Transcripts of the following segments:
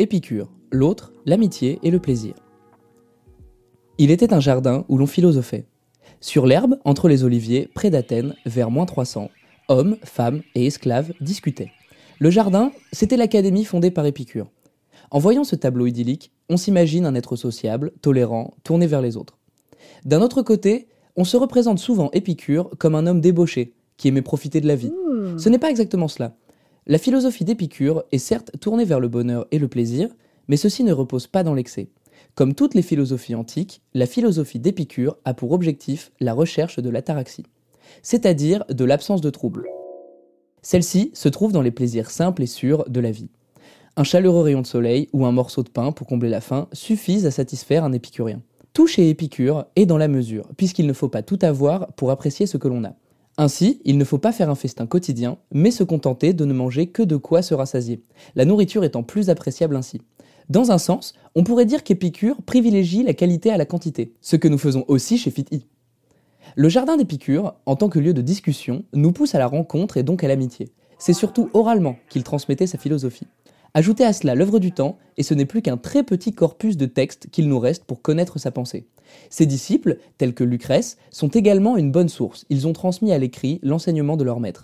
Épicure, l'autre, l'amitié et le plaisir. Il était un jardin où l'on philosophait. Sur l'herbe, entre les oliviers, près d'Athènes, vers moins 300, hommes, femmes et esclaves discutaient. Le jardin, c'était l'académie fondée par Épicure. En voyant ce tableau idyllique, on s'imagine un être sociable, tolérant, tourné vers les autres. D'un autre côté, on se représente souvent Épicure comme un homme débauché, qui aimait profiter de la vie. Ce n'est pas exactement cela. La philosophie d'Épicure est certes tournée vers le bonheur et le plaisir, mais ceci ne repose pas dans l'excès. Comme toutes les philosophies antiques, la philosophie d'Épicure a pour objectif la recherche de l'ataraxie, c'est-à-dire de l'absence de trouble. Celle-ci se trouve dans les plaisirs simples et sûrs de la vie. Un chaleureux rayon de soleil ou un morceau de pain pour combler la faim suffisent à satisfaire un épicurien. Tout chez Épicure est dans la mesure, puisqu'il ne faut pas tout avoir pour apprécier ce que l'on a. Ainsi, il ne faut pas faire un festin quotidien, mais se contenter de ne manger que de quoi se rassasier, la nourriture étant plus appréciable ainsi. Dans un sens, on pourrait dire qu'Épicure privilégie la qualité à la quantité, ce que nous faisons aussi chez Fit Le jardin d'Épicure, en tant que lieu de discussion, nous pousse à la rencontre et donc à l'amitié. C'est surtout oralement qu'il transmettait sa philosophie. Ajoutez à cela l'œuvre du temps, et ce n'est plus qu'un très petit corpus de textes qu'il nous reste pour connaître sa pensée. Ses disciples, tels que Lucrèce, sont également une bonne source. Ils ont transmis à l'écrit l'enseignement de leur maître.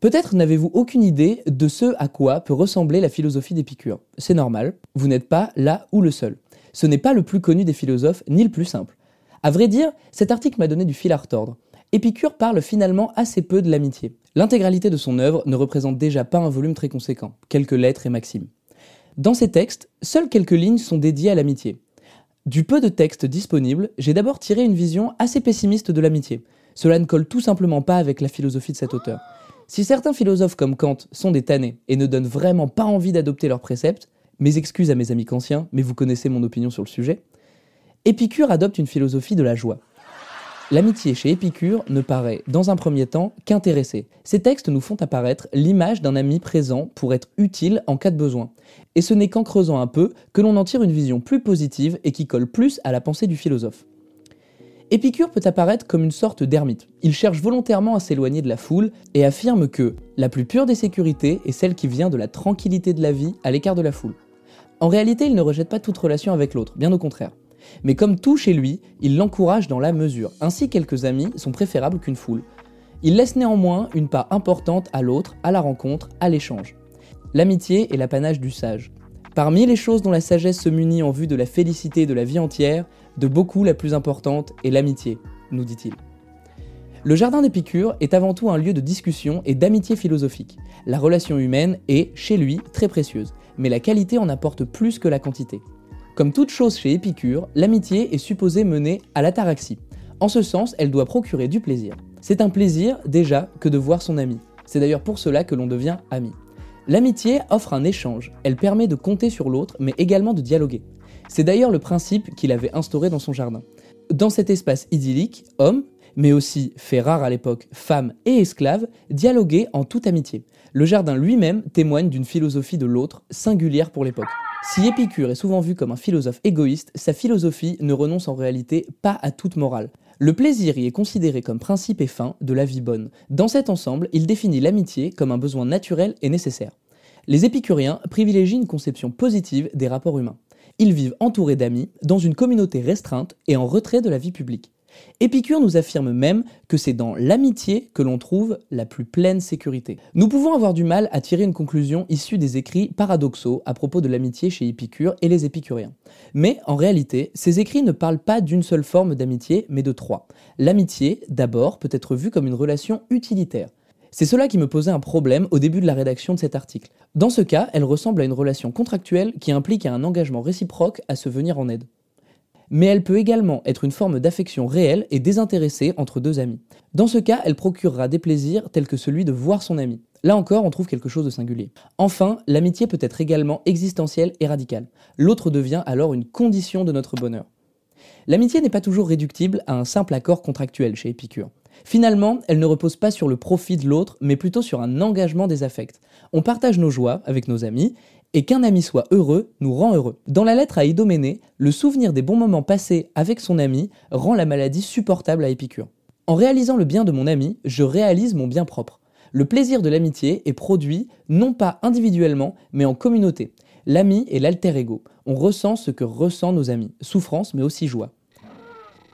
Peut-être n'avez-vous aucune idée de ce à quoi peut ressembler la philosophie d'Épicure. C'est normal, vous n'êtes pas là ou le seul. Ce n'est pas le plus connu des philosophes, ni le plus simple. À vrai dire, cet article m'a donné du fil à retordre. Épicure parle finalement assez peu de l'amitié. L'intégralité de son œuvre ne représente déjà pas un volume très conséquent, quelques lettres et maximes. Dans ces textes, seules quelques lignes sont dédiées à l'amitié. Du peu de textes disponibles, j'ai d'abord tiré une vision assez pessimiste de l'amitié. Cela ne colle tout simplement pas avec la philosophie de cet auteur. Si certains philosophes comme Kant sont des tannés et ne donnent vraiment pas envie d'adopter leurs préceptes, mes excuses à mes amis kantiens, mais vous connaissez mon opinion sur le sujet, Épicure adopte une philosophie de la joie. L'amitié chez Épicure ne paraît, dans un premier temps, qu'intéressée. Ces textes nous font apparaître l'image d'un ami présent pour être utile en cas de besoin. Et ce n'est qu'en creusant un peu que l'on en tire une vision plus positive et qui colle plus à la pensée du philosophe. Épicure peut apparaître comme une sorte d'ermite. Il cherche volontairement à s'éloigner de la foule et affirme que la plus pure des sécurités est celle qui vient de la tranquillité de la vie à l'écart de la foule. En réalité, il ne rejette pas toute relation avec l'autre, bien au contraire. Mais comme tout chez lui, il l'encourage dans la mesure. Ainsi, quelques amis sont préférables qu'une foule. Il laisse néanmoins une part importante à l'autre, à la rencontre, à l'échange. L'amitié est l'apanage du sage. Parmi les choses dont la sagesse se munit en vue de la félicité de la vie entière, de beaucoup la plus importante est l'amitié, nous dit-il. Le jardin d'Épicure est avant tout un lieu de discussion et d'amitié philosophique. La relation humaine est, chez lui, très précieuse, mais la qualité en apporte plus que la quantité. Comme toute chose chez Épicure, l'amitié est supposée mener à l'ataraxie. En ce sens, elle doit procurer du plaisir. C'est un plaisir, déjà, que de voir son ami. C'est d'ailleurs pour cela que l'on devient ami. L'amitié offre un échange, elle permet de compter sur l'autre, mais également de dialoguer. C'est d'ailleurs le principe qu'il avait instauré dans son jardin. Dans cet espace idyllique, hommes, mais aussi, fait rare à l'époque, femmes et esclaves, dialoguaient en toute amitié. Le jardin lui-même témoigne d'une philosophie de l'autre, singulière pour l'époque. Si Épicure est souvent vu comme un philosophe égoïste, sa philosophie ne renonce en réalité pas à toute morale. Le plaisir y est considéré comme principe et fin de la vie bonne. Dans cet ensemble, il définit l'amitié comme un besoin naturel et nécessaire. Les épicuriens privilégient une conception positive des rapports humains. Ils vivent entourés d'amis, dans une communauté restreinte et en retrait de la vie publique. Épicure nous affirme même que c'est dans l'amitié que l'on trouve la plus pleine sécurité. Nous pouvons avoir du mal à tirer une conclusion issue des écrits paradoxaux à propos de l'amitié chez Épicure et les épicuriens. Mais en réalité, ces écrits ne parlent pas d'une seule forme d'amitié, mais de trois. L'amitié, d'abord, peut être vue comme une relation utilitaire. C'est cela qui me posait un problème au début de la rédaction de cet article. Dans ce cas, elle ressemble à une relation contractuelle qui implique un engagement réciproque à se venir en aide mais elle peut également être une forme d'affection réelle et désintéressée entre deux amis. Dans ce cas, elle procurera des plaisirs tels que celui de voir son ami. Là encore, on trouve quelque chose de singulier. Enfin, l'amitié peut être également existentielle et radicale. L'autre devient alors une condition de notre bonheur. L'amitié n'est pas toujours réductible à un simple accord contractuel chez Épicure. Finalement, elle ne repose pas sur le profit de l'autre, mais plutôt sur un engagement des affects. On partage nos joies avec nos amis, et qu'un ami soit heureux nous rend heureux. Dans la lettre à Idoménée, le souvenir des bons moments passés avec son ami rend la maladie supportable à Épicure. En réalisant le bien de mon ami, je réalise mon bien propre. Le plaisir de l'amitié est produit non pas individuellement, mais en communauté. L'ami est l'alter ego. On ressent ce que ressentent nos amis, souffrance mais aussi joie.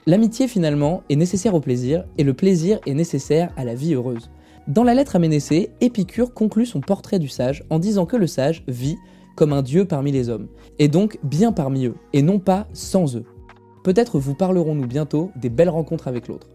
L'amitié finalement est nécessaire au plaisir et le plaisir est nécessaire à la vie heureuse. Dans la lettre à Ménécée, Épicure conclut son portrait du sage en disant que le sage vit comme un dieu parmi les hommes, et donc bien parmi eux, et non pas sans eux. Peut-être vous parlerons-nous bientôt des belles rencontres avec l'autre.